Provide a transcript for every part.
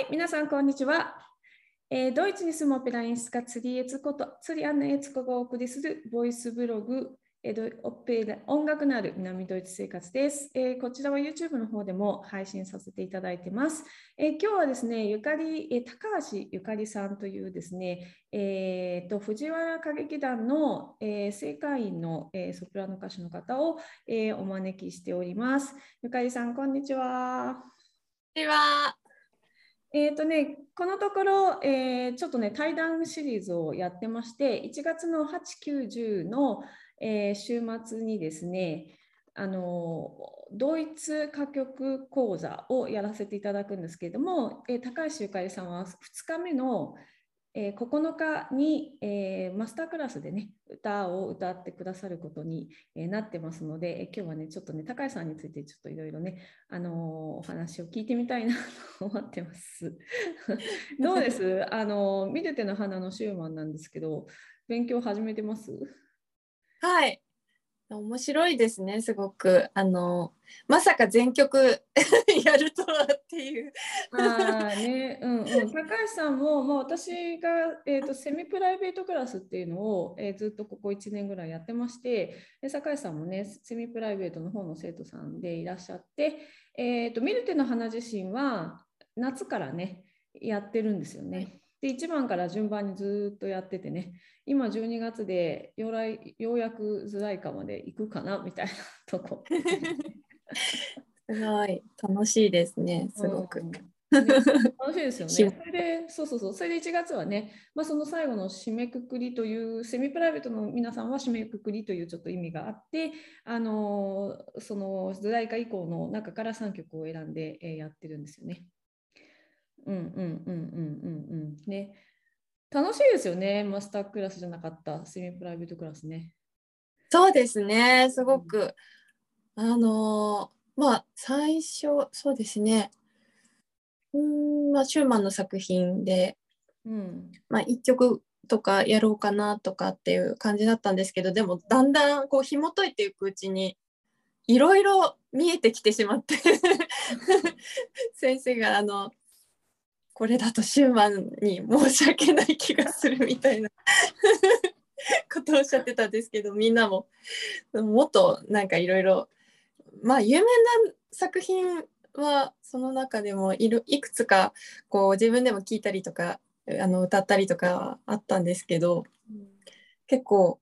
い、皆さん、こんにちは。えードイツに住むオペラ演出家、釣りえつこと、釣りアンナエツコがお送りするボイスブログ、えーオペラ音楽のある南ドイツ生活です、えーこちらは YouTube の方でも配信させていただいてます。えー今日はですね、ゆかり、えー高橋ゆかりさんというですね、えーと藤原歌劇団の、えー正会員の、えーソプラノ歌手の方を、えーお招きしております。ゆかりさん、こんにちは。では、えーとね、このところ、えーちょっとね、対談シリーズをやってまして、1月の8、9、10の、えー週末にですね、あのドイツ歌曲講座をやらせていただくんですけれども、えー高橋ゆかりさんは2日目の、えー9日に、えーマスタークラスでね、歌を歌ってくださることに、えーなってますので、えー今日はね、ちょっとね、高橋さんについてちょっといろいろね、あのーお話を聞いてみたいなと思ってます。どうです？あのーミルテの花のシューマンなんですけど、勉強始めてます？はい。面白いですね、すごく。あの、まさか全曲 やるとはっていう。あーね、うんうん、高橋さんも、まあ、私が、えー、とセミプライベートクラスっていうのを、えーずっとここ1年ぐらいやってまして、で高橋さんもね、セミプライベートの方の生徒さんでいらっしゃって、えー、とミルテの花自身は夏からね、やってるんですよね。で1番から順番にずっとやっててね、今12月でよう来ようやくズライカまで行くかなみたいなとこ。すごい楽しいですね、すごく。うんね楽しいですよね。しそれで、そうそうそう、それで1月はね、まあ、その最後の締めくくりという、セミプライベートの皆さんは締めくくりというちょっと意味があって、あのーそのズライカ以降の中から3曲を選んで、えーやってるんですよね。うんうんうんうんうんうん。ね。楽しいですよね、マスタークラスじゃなかったセミプライベートクラスね。そうですね、すごく。あの、まあ、最初、そうですね。うーん、まあ、シューマンの作品で、うん。まあ、一曲とかやろうかなとかっていう感じだったんですけどでもだんだんこう紐解いていくうちにいろいろ見えてきてしまって 先生があのこれだとシューマンに申し訳ない気がするみたいな ことをおっしゃってたんですけどみんなももっとなんかいろいろまあ有名な作品はその中でもいるいくつかこう自分でも聞いたりとかあの歌ったりとかあったん。ですけど結構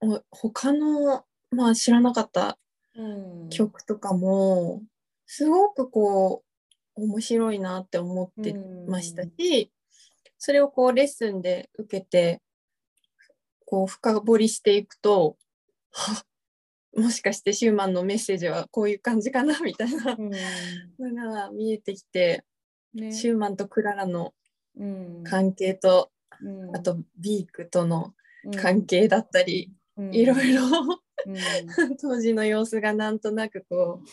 お他の、まあ、知らなかったうん、曲とかもすごくこう面白いなって思ってましたし、それをこうレッスンで受けてこう深掘りしていくとは もしかしてシューマンのメッセージはこういう感じかなみたいなうん。のが見えてきて、ね。シューマンとクララのうん。関係と、うん。あとビークとのうん。関係だったり、うん。いろいろうん。当時の様子がなんとなくこう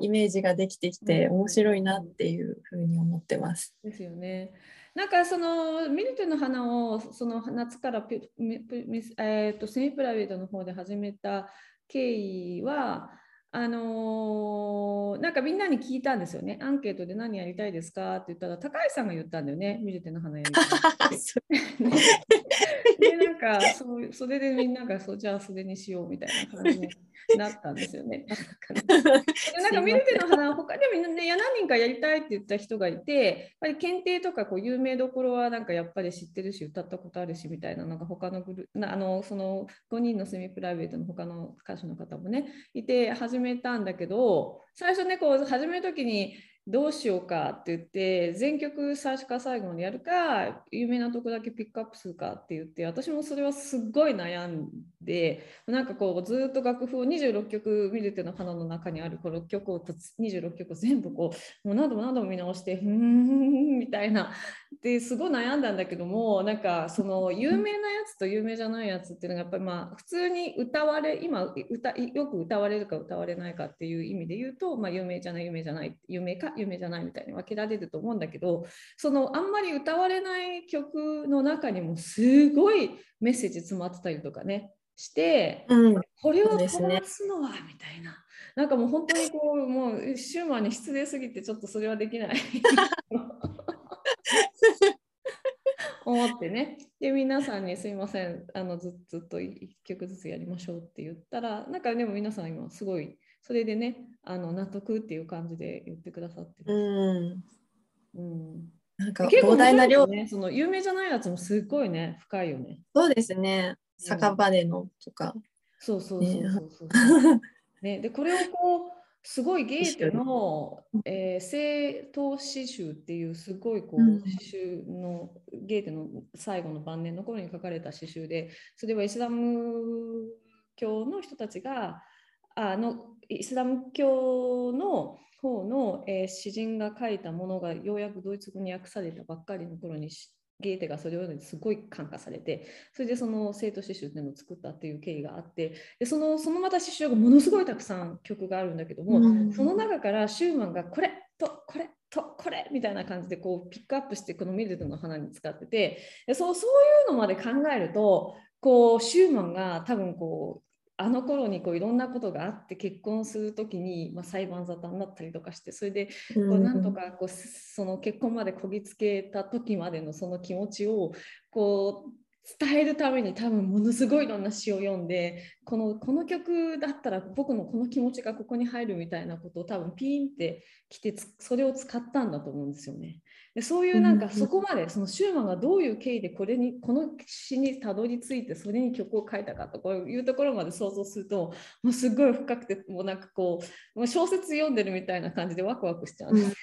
イメージができてきてうん面白いなっていうふうに思ってます。ですよね。なんかそのミルテの花をその夏からピえー、とセミプライベートの方で始めた経緯はあのーなんかみんなに聞いたんですよね。アンケートで何やりたいですかって言ったら高橋さんが言ったんだよね。ミルテの花やりたい でなんかそうそれでみんながそうじゃあそれにしようみたいな感じになっ たんですよね。でなんかミルテの花他でもね、何人かやりたいって言った人がいて、やっぱり検定とかこう有名どころはなんかやっぱり知ってるし、歌ったことあるしみたいなのが他のグルなあのその5人のセミプライベートの他の歌手の方もね、いて始めたんだけど、最初ね、こう始めるときにどうしようかって言って、全曲最初から最後までやるか、有名なとこだけピックアップするかって言って、私もそれはすっごい悩んで、なんかこうずっと楽譜を26曲ミルテの花の中にあるこの曲を26曲を全部こうもう何度も何度も見直してうーんみたいなですごい悩んだんだけどもなんかその有名なやつと有名じゃないやつっていうのがやっぱりまあ普通に歌われ今歌よく歌われるか歌われないかっていう意味で言うと、まあ、有名じゃない有名じゃない有名か有名じゃないみたいに分けられると思うんだけどそのあんまり歌われない曲の中にもすごいメッセージ詰まってたりとかねして、うん、これを飛そうですのは、みたいな。なんかもう本当にこう、もうシューマンに失礼すぎて、ちょっとそれはできない。思ってね。で皆さんにすいません。あのずずっと1曲ずつやりましょうって言ったらなんかでも皆さん今すごいそれでねあの納得っていう感じで言ってくださってる。うん。うん。なんか結構膨大な量、ね、その有名じゃないやつもすっごいね深いよね。そうですね。酒場でのとか、そうそうそうそうそう。ね、でこれをこうすごいゲーテの、えー、聖闘詩集っていうすごいこう詩集のゲーテの最後の晩年の頃に書かれた詩集でそれはイスラム教の人たちがあのイスラム教の方の、えー詩人が書いたものがようやくドイツ語に訳されたばっかりの頃にしゲーテがそれをすごい感化されてそれでその生徒詩集っていうのを作ったっていう経緯があってでそのそのまた詩集がものすごいたくさん曲があるんだけども、うん。その中からシューマンがこれとこれとこれみたいな感じでこうピックアップしてこのミルドの花に使っててでそうそういうのまで考えるとこうシューマンが多分こうあの頃にこういろんなことがあって結婚する時に、まあ、裁判沙汰になったりとかしてそれでこうなんとかこうその結婚までこぎつけた時までのその気持ちをこう伝えるために多分ものすごいいろんな詩を読んでこのこの曲だったら僕のこの気持ちがここに入るみたいなことを多分ピーンってきてつそれを使ったんだと思うんですよね。でそういうなんかうんそこまでそのシューマンがどういう経緯でこれにこの詩にたどり着いてそれに曲を書いたかとかいうところまで想像するともうすごい深くてもうなんかこうもう小説読んでるみたいな感じでワクワクしちゃうんです。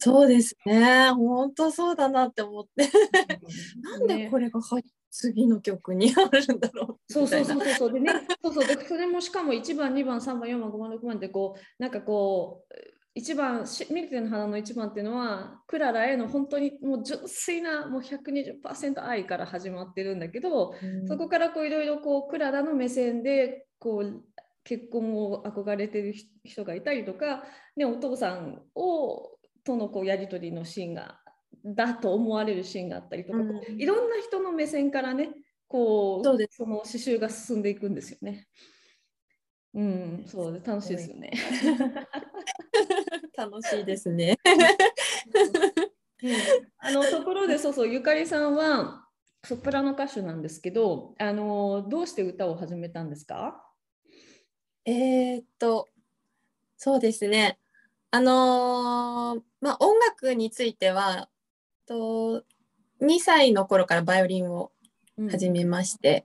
そうですね。本当そうだなって思って。なんでねこれが入っ次の曲にあるんだろうそうそうそみうそうそう。でね、そうそうでそれもしかも1番、2番、3番、4番、5番、6番ってこうなんかこう一番しミルテの花の1番っていうのはクララへの本当にもう純粋なもう120%愛から始まってるんだけど、たいなそこからこういろいろこうクララの目線でこう結婚を憧れてる人がいたりとか、ね、お父さんをとのこうやり取りのシーンがだと思われるシーンがあったりとか、うんいろんな人の目線からねこうそうですその刺繍が進んでいくんですよね。うん、そうで楽しいですよね。楽しいですね。うんあのところでそうそうゆかりさんはソプラノ歌手なんですけどあのどうして歌を始めたんですか？えーっとそうですねあのーまあ音楽についてはと2歳の頃からバイオリンを始めまして、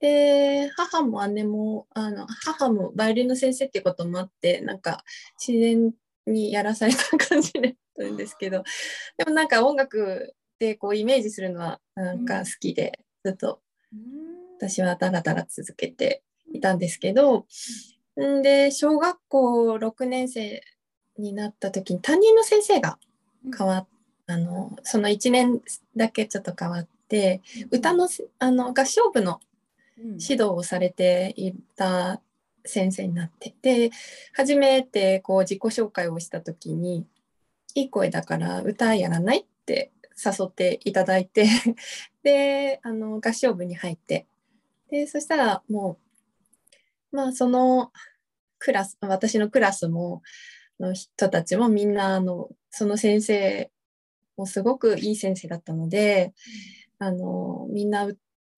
で母も姉もあの母もバイオリンの先生っていうこともあってなんか自然にやらされた感じでんですけど でもなんか音楽でこうイメージするのはなんか好きで、ずっとうん。私はダラダラ続けていたんですけど、ん。で小学校6年生になった時に担任の先生が変わっあのその1年だけちょっと変わって歌のあの合唱部のうん指導をされていた先生になってで初めてこう自己紹介をした時に「いい声だから歌やらない?」って誘っていただいて であの合唱部に入ってでそしたらもうまあそのクラス私のクラスもの人たちもみんなあのその先生もすごくいい先生だったので、あのみんな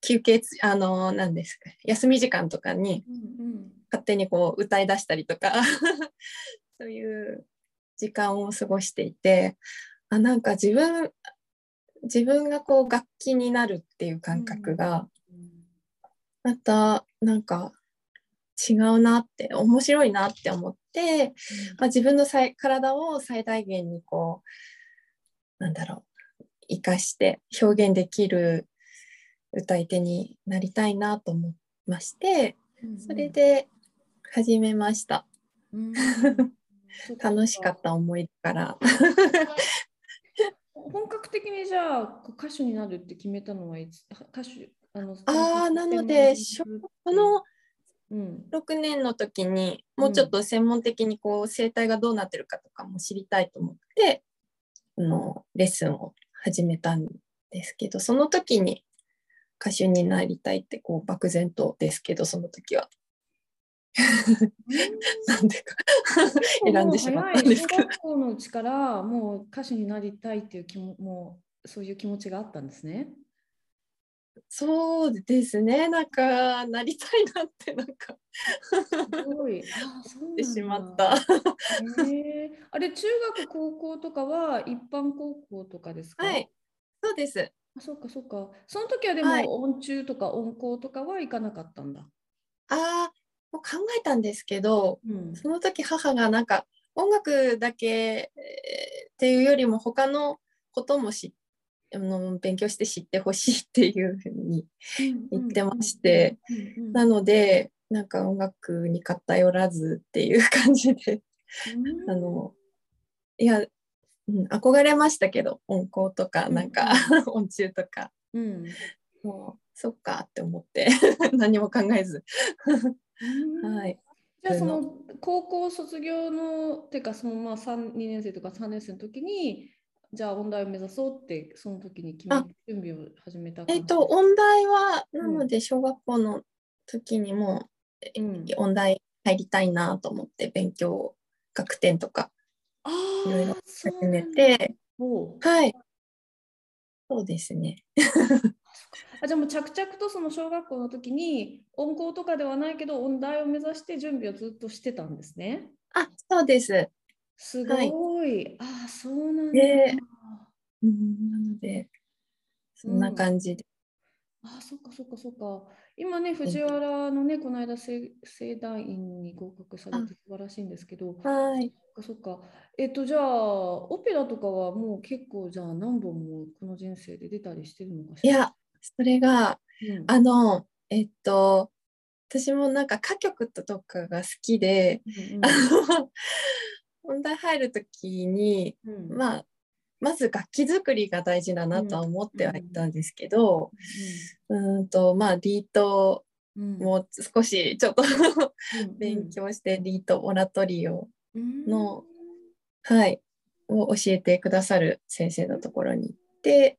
休憩つあの何ですか休み時間とかに勝手にこう歌い出したりとか そういう時間を過ごしていてあなんか自分自分がこう楽器になるっていう感覚がまたなんか違うなって面白いなって思って、まあ、自分のさい体を最大限にこうなんだろう生かして表現できる歌い手になりたいなと思いましてうん。それで始めました。うん。楽しかった思い出から。本格的にじゃあ歌手になるって決めたのはいつ歌手あのあーなのでこのうん。6年の時にもうちょっと専門的にこう声帯がどうなってるかとかも知りたいと思ってあのレッスンを始めたんですけどその時に歌手になりたいってこう漠然とですけどその時は。なんでか。選んでしまったんですけど。小学校のうちからもう歌手になりたいっていう気ももそういう気持ちがあったんですね。そうですねなんかなりたいなってなんかすごい。なっ てしまった。へえあれ中学高校とかは一般高校とかですか？はい。そうです。あそうかそうか。その時はでも、はい音中とか音高とかは行かなかったんだ。ああもう考えたんですけどうん。その時母がなんか音楽だけえーっていうよりも他のこともしあの勉強して知ってほしいっていうふうに言ってまして、なのでなんか音楽に偏らずっていう感じで。うん。あのいや、うん、憧れましたけど音高とかうんなんか、音中とか。うん。もうそっかって思って 何も考えず。はい。じゃあその高校卒業のてかそのまあ3 2年生とか3年生の時にじゃあ音大を目指そうってその時に決めあ。準備を始めたえっ、感じと音大はうん。なので小学校の時にもうん。音大入りたいなと思って勉強学点とかあいろいろ始めてはい。そうですね。あじゃあもう着々とその小学校の時に音高とかではないけど音大を目指して準備をずっとしてたんですね。あそうですすごい。ああそうなんだ。でうんなのでそんな感じで、ああそっかそっかそっか。今ね藤原のねこの間盛盛大院に合格されて素晴らしいんですけど。はいそっかそっか。えっとじゃあオペラとかはもう結構じゃあ何本もこの人生で出たりしてるのかしら？いやそれがうん、あのえっと私もなんか歌曲とかが好きで、うんあの音大入る時にうん。うんまあまず楽器作りが大事だなとは思ってはいたんですけど、うーん。とまあリートうん。も少しちょっとうん。勉強してリートオラトリオうん。のはいを教えてくださる先生のところに行って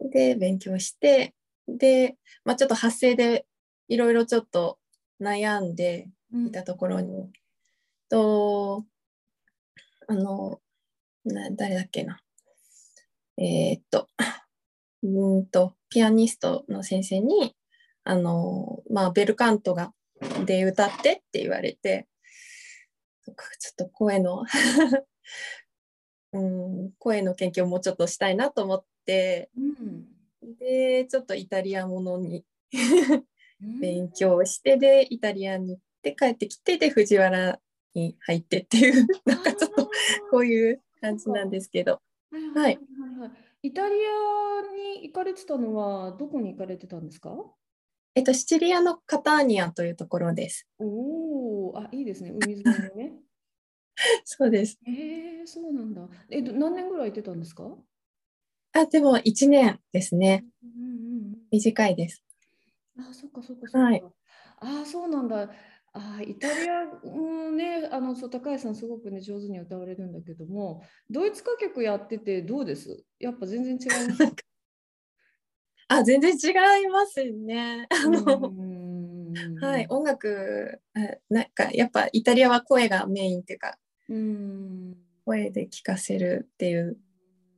で勉強してで、まあ、ちょっと発声でいろいろちょっと悩んでうんいたところに、とあのな誰だっけな。えーっとうーんとピアニストの先生にあの、まあ、ベルカントがで歌ってって言われてちょっと声の うん声の研究をもうちょっとしたいなと思ってうん。でちょっとイタリアものに うん。勉強してでイタリアに行って帰ってきてで藤原に入ってっていうなんかちょっとこういう感じなんですけどはいはい。イタリアに行かれてたのはどこに行かれてたんですか？えっとシチリアのカターニアというところですおお、あ、いいですね。海沿いのね。そうですへえ、そうなんだ。えっと、何年ぐらい行ってたんですか？あでも1年ですねうんうん短いですうん。あ、そっかそっかそっか。はいあ、そうなんだ。あ、イタリアうんね、あの、そう、高橋さんすごくね、上手に歌われるんだけども、ドイツ歌曲やっててどうです？やっぱ全然違います？あ全然違いますね。あの、うん。はい音楽あなんかやっぱイタリアは声がメインっていうかうん。声で聴かせるっていう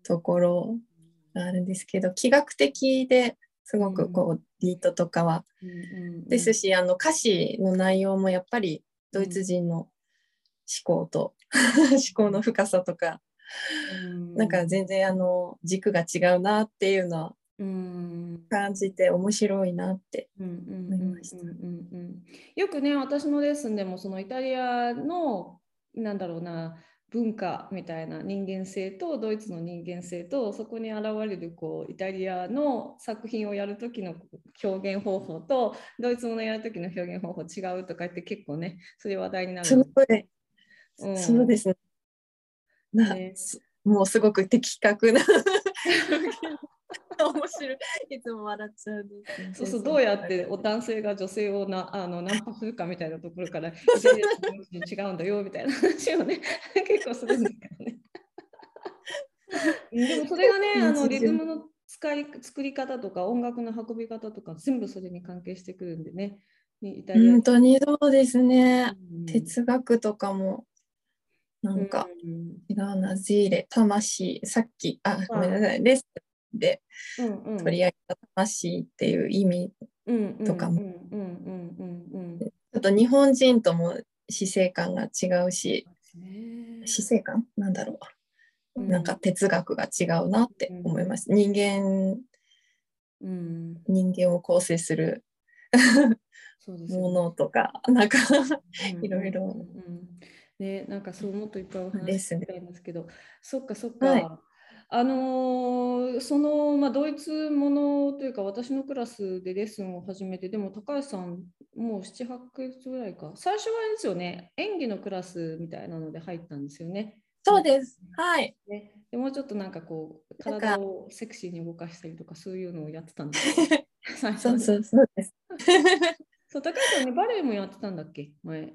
ところがあるんですけど気学的ですごくこうビートとかは。ですしあの歌詞の内容もやっぱりドイツ人の思考と 思考の深さとかうん。なんか全然あの軸が違うなっていうのはうん。感じて面白いなって思いました。よくね私のレッスンでもそのイタリアのなんだろうな文化みたいな人間性とドイツの人間性とそこに現れるこうイタリアの作品をやる時の表現方法とドイツものやる時の表現方法違うとか言って結構ねそれ話題になるすごい、う んそうですね。なね。すもうすごく的確な 面白い。いつも笑っちゃうそうそうどうやってお男性が女性をなあのナンパするかみたいなところから 違うんだよみたいな話をね結構するんですけどね。でもそれがねあのリズムの使い作り方とか音楽の運び方とか全部それに関係してくるんでね。本当にそうですね。うん。哲学とかもなんか、うん。違うな、ジーレ、魂、さっき、あ、ごめんなさい、レッスンでうんうん。取り上げた魂っていう意味、うんうんとかもうんうんうんうんうん。ちょっと日本人とも死生観が違うし、ね。死生観？なんだろう。うん。なんか哲学が違うなって思います。人間、うん。人間を構成する ものとか、なんか、うんいろいろうん。うんね、なんかそうもっといっぱいお話ししたいんですけど、そっかそっか、はいあのーその、まあ、ドイツものというか私のクラスでレッスンを始めてでも高橋さんもう78ヶ月ぐらいか最初はあれですよね演技のクラスみたいなので入ったんですよね。そうです。はい。ねでもうちょっとなんかこう体をセクシーに動かしたりとかそういうのをやってたんです そうそうそうです。そう高橋さんねバレエもやってたんだっけ？前。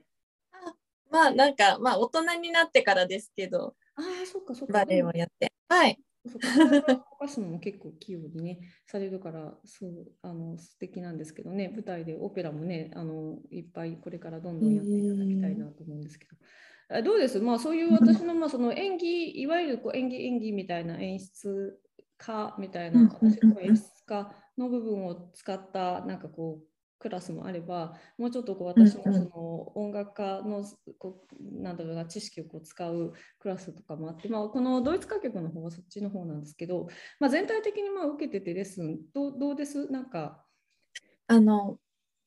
まあなんか、まあ大人になってからですけど、ああ、そっかそっか。バレエをやって。はい。そうか体を動かすのも結構器用にね、されるから、そう、あの、素敵なんですけどね、舞台でオペラもね、あの、いっぱいこれからどんどんやっていただきたいなと思うんですけど。あどうです？まあそういう私のまあその演技、いわゆるこう演技演技みたいな演出家みたいな、私の演出家の部分を使ったなんかこうクラスもあれば、もうちょっとこう私のその音楽家のこうなんだろうな知識をこう使うクラスとかもあって、まあ、このドイツ歌曲の方はそっちの方なんですけど、まあ、全体的にまあ受けててレッスンどうどうです？なんか、あの、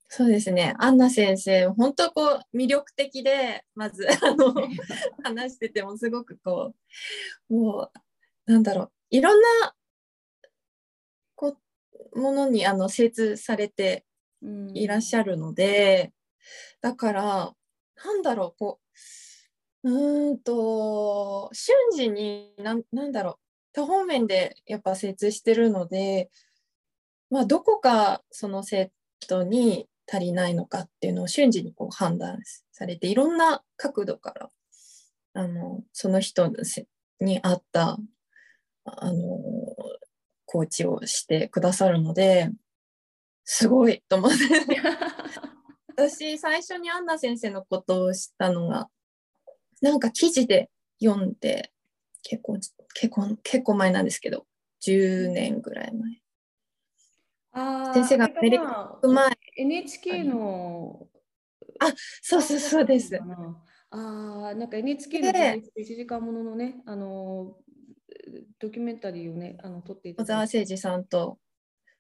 そうですね。アンナ先生、本当こう魅力的で、まず、あの、話しててもすごくこう、もう、なんだろう、いろんな、こう、ものにあの精通されてうん、いらっしゃるので、だから、なんだろう、こう、うんと、瞬時に、なんなんだろう、多方面でやっぱ精通してるので、まあ、どこかその生徒に足りないのかっていうのを瞬時にこう判断されて、いろんな角度から、あの、その人に合った、あの、コーチをしてくださるので、すごいと思って。私、最初にアンナ先生のことを知ったのが、なんか記事で読んで、結構、結構、結構前なんですけど、10年ぐらい前。あー先生がアメリカな行く前 NHK のそうそうそうです。あなんか NHK ので1時間もののね、あのドキュメンタリーをね、あの撮っていた小沢。誠二さんと、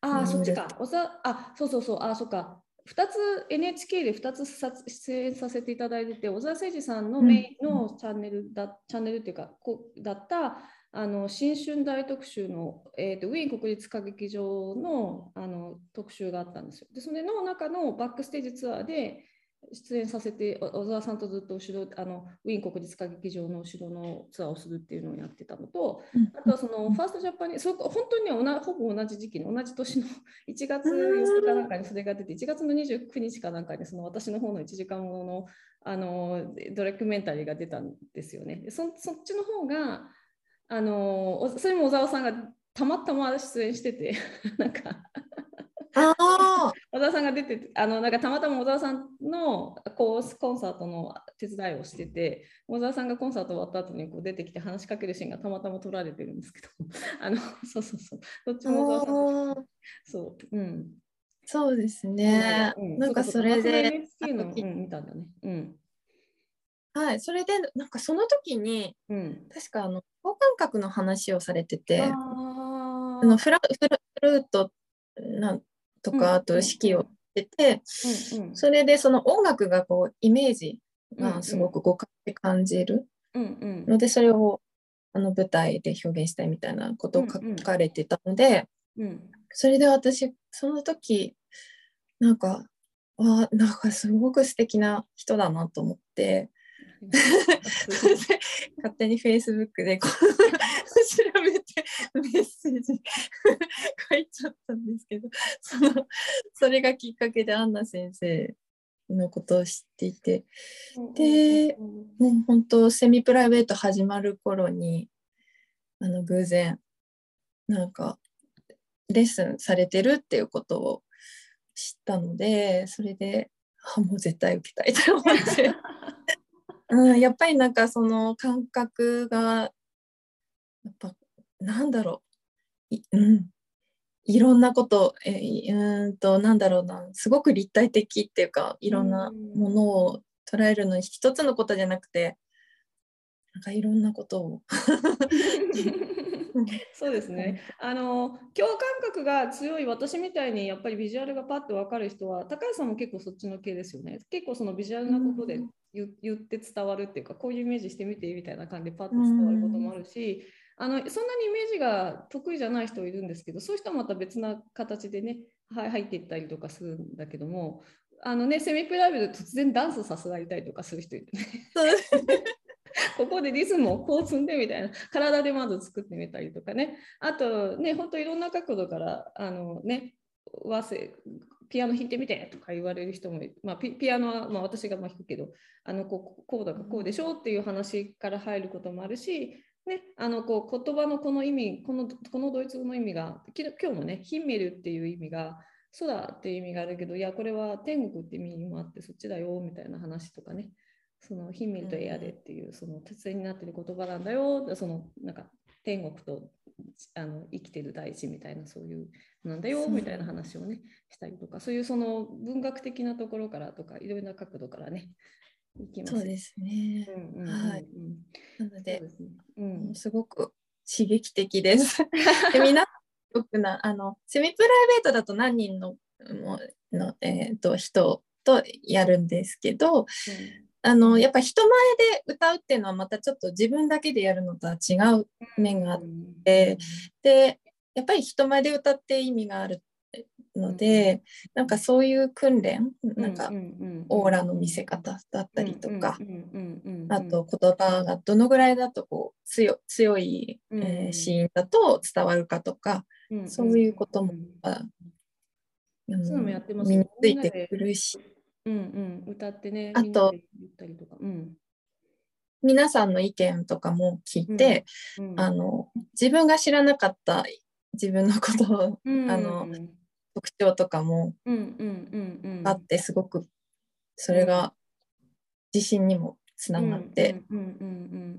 ああ、うんそっちか。おさあ、そうそうそう、あそっか。2つ NHK で2つさ出演させていただいてて、小沢誠二さんのメインのチャンネルだ、チャンネルっていうか、こだったあの新春大特集の、えーとウィーン国立歌劇場のあの特集があったんですよ。で、それの中のバックステージツアーで出演させて、お小沢さんとずっと後ろ、あのウィーン国立歌劇場の後ろのツアーをするっていうのをやってたのと、あとはそのファーストジャパニーズ、本当にねおなほぼ同じ時期に、同じ年の1月4日かなんかにそれが出て、1月の29日かなんかにその私の方の1時間もののあのドキュメンタリーが出たんですよね。でそそっちの方があの、おそれも小沢さんがたまたま出演してて、なんか。ああ、小沢さんが出ててあのなんかたまたま小沢さんのこうコンサートの手伝いをしてて小沢さんがコンサート終わった後にこう出てきて話しかけるシーンがたまたま撮られてるんですけど。あのそうそうそう。どっちも小沢さんですそう。うん。そうですね。うん。なんかそれううあそので、NHK の、うん、見たんだね。うん。はい、それで、なんかその時に、うん。確かあの、等間隔の話をされてて、ああのフラフラフルートなんとうん。か、あと指揮をしてて、ーうんうん。それでその音楽がこう、イメージうんうん。がすごく五感で感じるうんうん。ので、それをあの舞台で表現したいみたいなことを書うんうんかれてたので、うん。それで私、その時、なんか、わあ、なんかすごく素敵な人だなと思って、それで勝手に Facebook でこう調べてメッセージ書いちゃったんですけど、そのそれがきっかけでアンナ先生のことを知っていて、で本当セミプライベート始まる頃に、あの偶然、なんかレッスンされてるっていうことを知ったので、それで、あ、もう絶対受けたいと思って。うん、やっぱりなんかその感覚がやっぱなんだろう。うん、いろんなことえうんとなんだろうな。すごく立体的っていうかいろんなものを捉えるのに一つのことじゃなくてなんかいろんなことを そうですね。あの共感覚が強い私みたいにやっぱりビジュアルがパッと分かる人は高橋さんも結構そっちの系ですよね。結構そのビジュアルなことで言,、って伝わるっていうかこういうイメージしてみてみたいな感じでパッと伝わることもあるし、あのそんなにイメージが得意じゃない人いるんですけどそういう人はまた別な形でね入っていったりとかするんだけどもあのねセミプライベート突然ダンスさせられたりとかする人いるね。ここでリズムをこう積んでみたいな体でまず作ってみたりとかね。あとね本当いろんな角度からあのね和声ピアノ弾いてみてとか言われる人も、まあ、ピアノは、まあ、私がま弾くけどあのこうこうだかこうでしょうっていう話から入ることもあるしね、あのこう言葉のこの意味このこのドイツ語の意味が今日もねヒンメルっていう意味が空っていう意味があるけどいやこれは天国って意味もあってそっちだよみたいな話とかね。そのヒンメルとエアでっていうその鉄になってる言葉なんだよそのなんか天国とあの生きてる大地みたいなそういうなんだよみたいな話をねしたりとかそういうその文学的なところからとかいろいろな角度からねいきます。そうですね。はい。なので、す、ねうん、すごく刺激的です。で皆よくなあのセミプライベートだと何人のの、えーと、人とやるんですけど、うん、あのやっぱ人前で歌うっていうのはまたちょっと自分だけでやるのとは違う面があって、うん、でやっぱり人前で歌って意味があるので、なんかそういう訓練なんかオーラの見せ方だったりとかあと言葉がどのぐらいだとこう強強い、えー、シーンだと伝わるかとか、そういうことも、うん、そうもやってます身についてくるし。うんうん、歌ってね、あと、うん、皆さんの意見とかも聞いて、うんうん、あの自分が知らなかった自分のことを、うん、あの特徴とかもあってすごくそれが自信にもつながって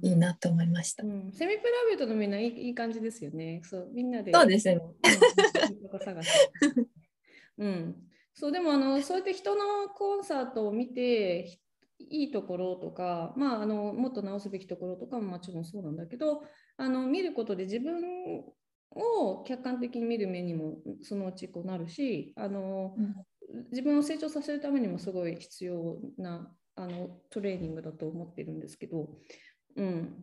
いいなと思いました。セミプライベートのみんないいいい感じですよね。そうみんなで。そうですね。うん、そうでもあのそうやって人のコンサートを見ていいところとか、まあ、あのもっと直すべきところとかももちろんそうなんだけどあの見ることで自分を客観的に見る目にもそのうちこうなるしあの、うん、自分を成長させるためにもすごい必要なあのトレーニングだと思ってるんですけど、うん、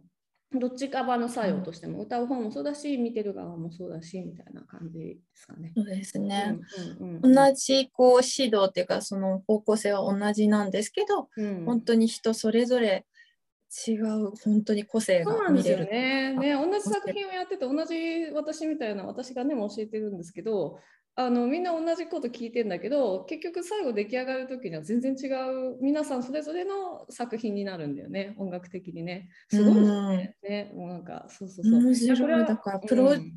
どっちか場の作用としても、うん、歌う方もそうだし見てる側もそうだしみたいな感じですかね。そうですね。同じこう指導っていうかその方向性は同じなんですけど、うん、本当に人それぞれ違う本当に個性が見れるねね同じ作品をやってて同じ私みたいな私がねも教えてるんですけどあのみんな同じこと聞いてんだけど結局最後出来上がる時には全然違う皆さんそれぞれの作品になるんだよね音楽的にね。すごいですね。ねもうなんかそうそうそう。面白い。だからプロ、うん、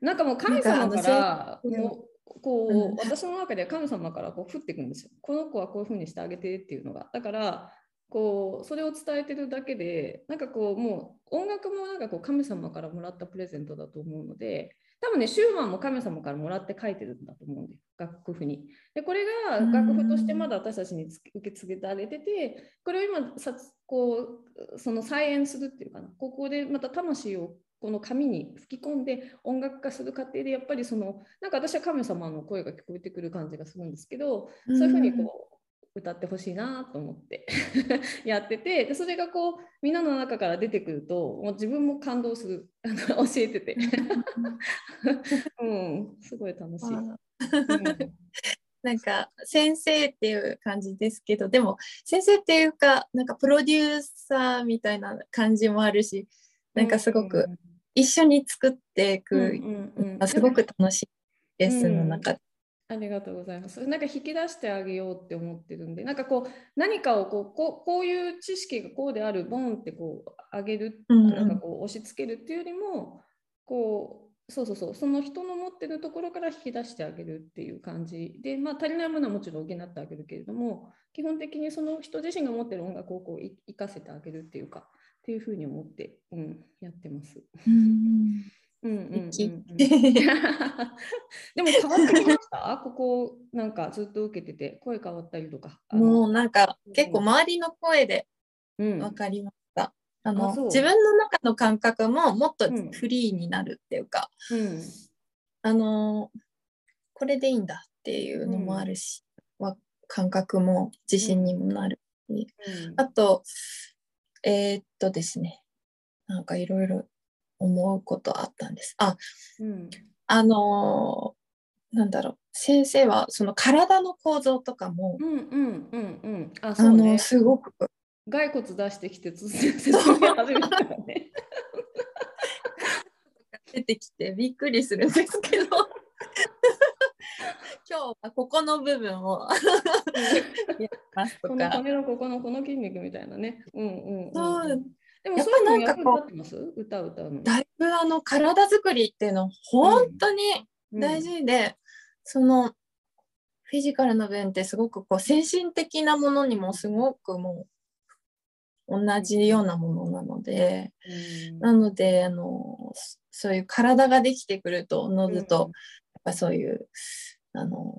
なんかもう神様からもうこう、うん、私の中では神様からこう降っていくんですよ。この子はこういうふうにしてあげてっていうのが。だからこうそれを伝えてるだけでなんかこうもう音楽もなんかこう神様からもらったプレゼントだと思うので多分ねシューマンも神様からもらって書いてるんだと思うんで楽譜に。でこれが楽譜としてまだ私たちに受け継げられててこれを今さこうその再演するっていうかな。ここでまた魂をこの紙に吹き込んで音楽化する過程でやっぱりそのなんか私は神様の声が聞こえてくる感じがするんですけどそういうふうにこう歌ってほしいなと思って やっててでそれがこうみんなの中から出てくるともう自分も感動する。教えてて、うん、すごい楽しい。なんか先生っていう感じですけどでも先生っていうかなんかプロデューサーみたいな感じもあるしなんかすごく一緒に作っていく、すごく楽しいレッスンの中でありがとうございます。なんか引き出してあげようって思ってるんで、なんかこう何かをこうこうこういう知識がこうであるボンってこう上げる、うん、なんかこう押し付けるっていうよりも、こそうそうそうその人の持ってるところから引き出してあげるっていう感じで、まあ、足りないものはもちろん補ってあげるけれども基本的にその人自身が持ってる音楽をこう生かせてあげるっていうかっていうふうに思って、うん、やってます。うん でも変わってきました？ここなんかずっと受けてて声変わったりとか。もうなんか結構周りの声でうん。分かりました。あのあそう。自分の中の感覚ももっとうん。フリーになるっていうか、うん。あのこれでいいんだっていうのもあるし、わ感覚も自信にもなる。うん。あとえーっとですね。なんかいろいろ思うことあったんです。あうんあのーなんだろう先生はその体の構造とかも、うんうんうんうん。あ、ねの。すごく骸骨出してきて説明始めたからね。出てきてびっくりするんですけど 今日はここの部分をこのか骨のここのこの筋肉みたいなね。うんうんうん、そうでもやっぱそういうの役なんか歌歌うの。だいぶあの体作りっていうの本当に大事で、そのフィジカルの分ってすごくこう精神的なものにもすごくもう同じようなものなので、うん。なのであのそそういう体ができてくるとおのずと、やっぱそういうあの、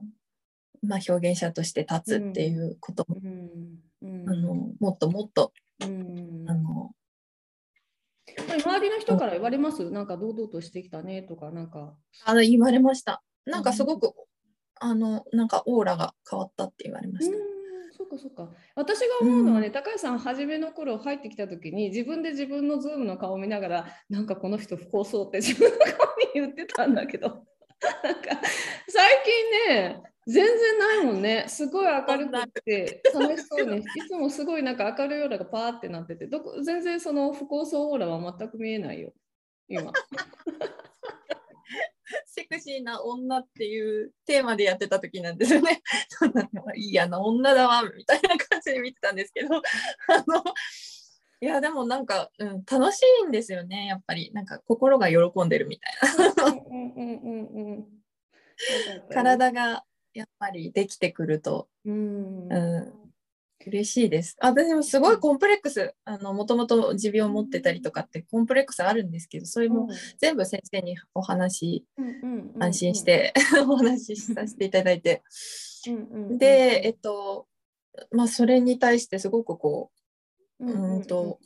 まあ、表現者として立つっていうことも、うん。うん。あのもっともっと、うん。あの周りの人から言われます？なんか堂々としてきたねとか、なんか。あの言われました。なんかすごく、あのなんかオーラが変わったって言われました。うんそっかそっか私が思うのはね、高橋さん初めの頃入ってきた時に自分で自分のズームの顔を見ながらなんかこの人不幸そうって自分の顔に言ってたんだけどなんか最近ね全然ないもんね。すごい明るくて楽しそうに。いつもすごいなんか明るいオーラがパーってなってて。どこ全然その不幸そうオーラは全く見えないよ。今。セクシーな女っていうテーマでやってた時なんですよね。そんなのいいやな女だわみたいな感じで見てたんですけど、あのいやでもなんか、うん、楽しいんですよね。やっぱりなんか心が喜んでるみたいな。体がやっぱりできてくると、うん。うん、嬉しいです。あ私もすごいコンプレックスあのもともと持病を持ってたりとかってコンプレックスあるんですけどそれも全部先生にお話安心して お話しさせていただいて。で、えっと、まあ、それに対してすごくこうん。うんと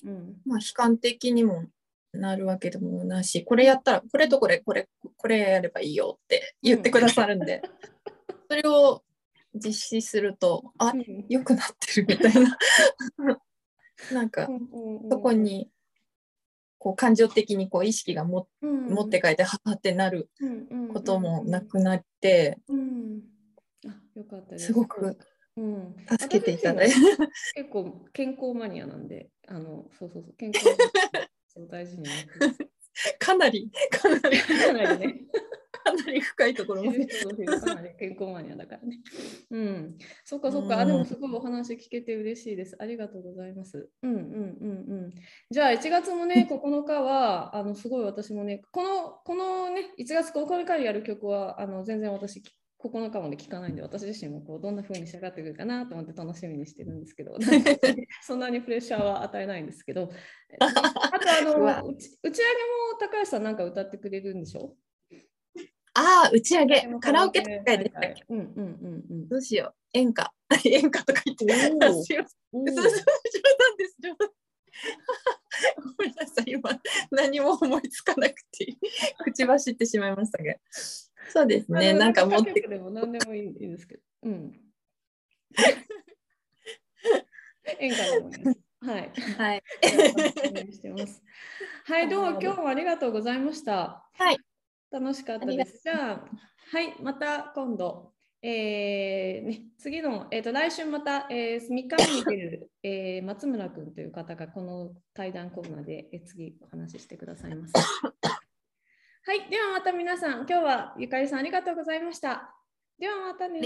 まあ、悲観的にもなるわけでもなし、これやったら、これとこれ、これ、これやればいいよって言ってくださるんで、それを実施すると、あ、うん。良くなってるみたいな、なんか、そこに、こう、感情的にこう意識がも持って帰って、ははってなることもなくなって、うん。あよかったです。すごくうん。助けていただいて、結構健康マニアなんで、あのそうそうそう健康そう大事に かなり、かなり、かなりね。かなり深いところまで。かなり健康マニアだからね。うん。そっかそっか。あでもすごいお話聞けて嬉しいです。ありがとうございます。うんうんうんうん。じゃあ1月もね、9日は、あのすごい私もね、このこのね、1月9日にやる曲は、あの全然私、9日まで聞かないんで、私自身もこうどんな風に仕上がってくるかなと思って楽しみにしてるんですけど、そんなにプレッシャーは与えないんですけど、あとあの 打ち打ち上げも高橋さんなんか歌ってくれるんでしょ？ああ、打ち上げ、カラオケ大会でしたっけ？うんうんうんうん。どうしよう。演歌。演歌とか言って。すいませんおーそうそう冗談です。冗談。ごめんなさい、今何も思いつかなくて 口走ってしまいましたが。そうですね、なんか持ってでも何でもいいいいですけど。うん。演歌でもい。はい。お願いしてます。はい、どうも今日もありがとうございました。はい。楽しかったです。じゃあ、はい、また今度。えーね、次の、えー、と来週また、えー、3日目に出る、えー松村君という方がこの対談コーナーで、えー次お話ししてくださいます。はい、ではまた皆さん、今日はゆかりさんありがとうございました。ではまたね。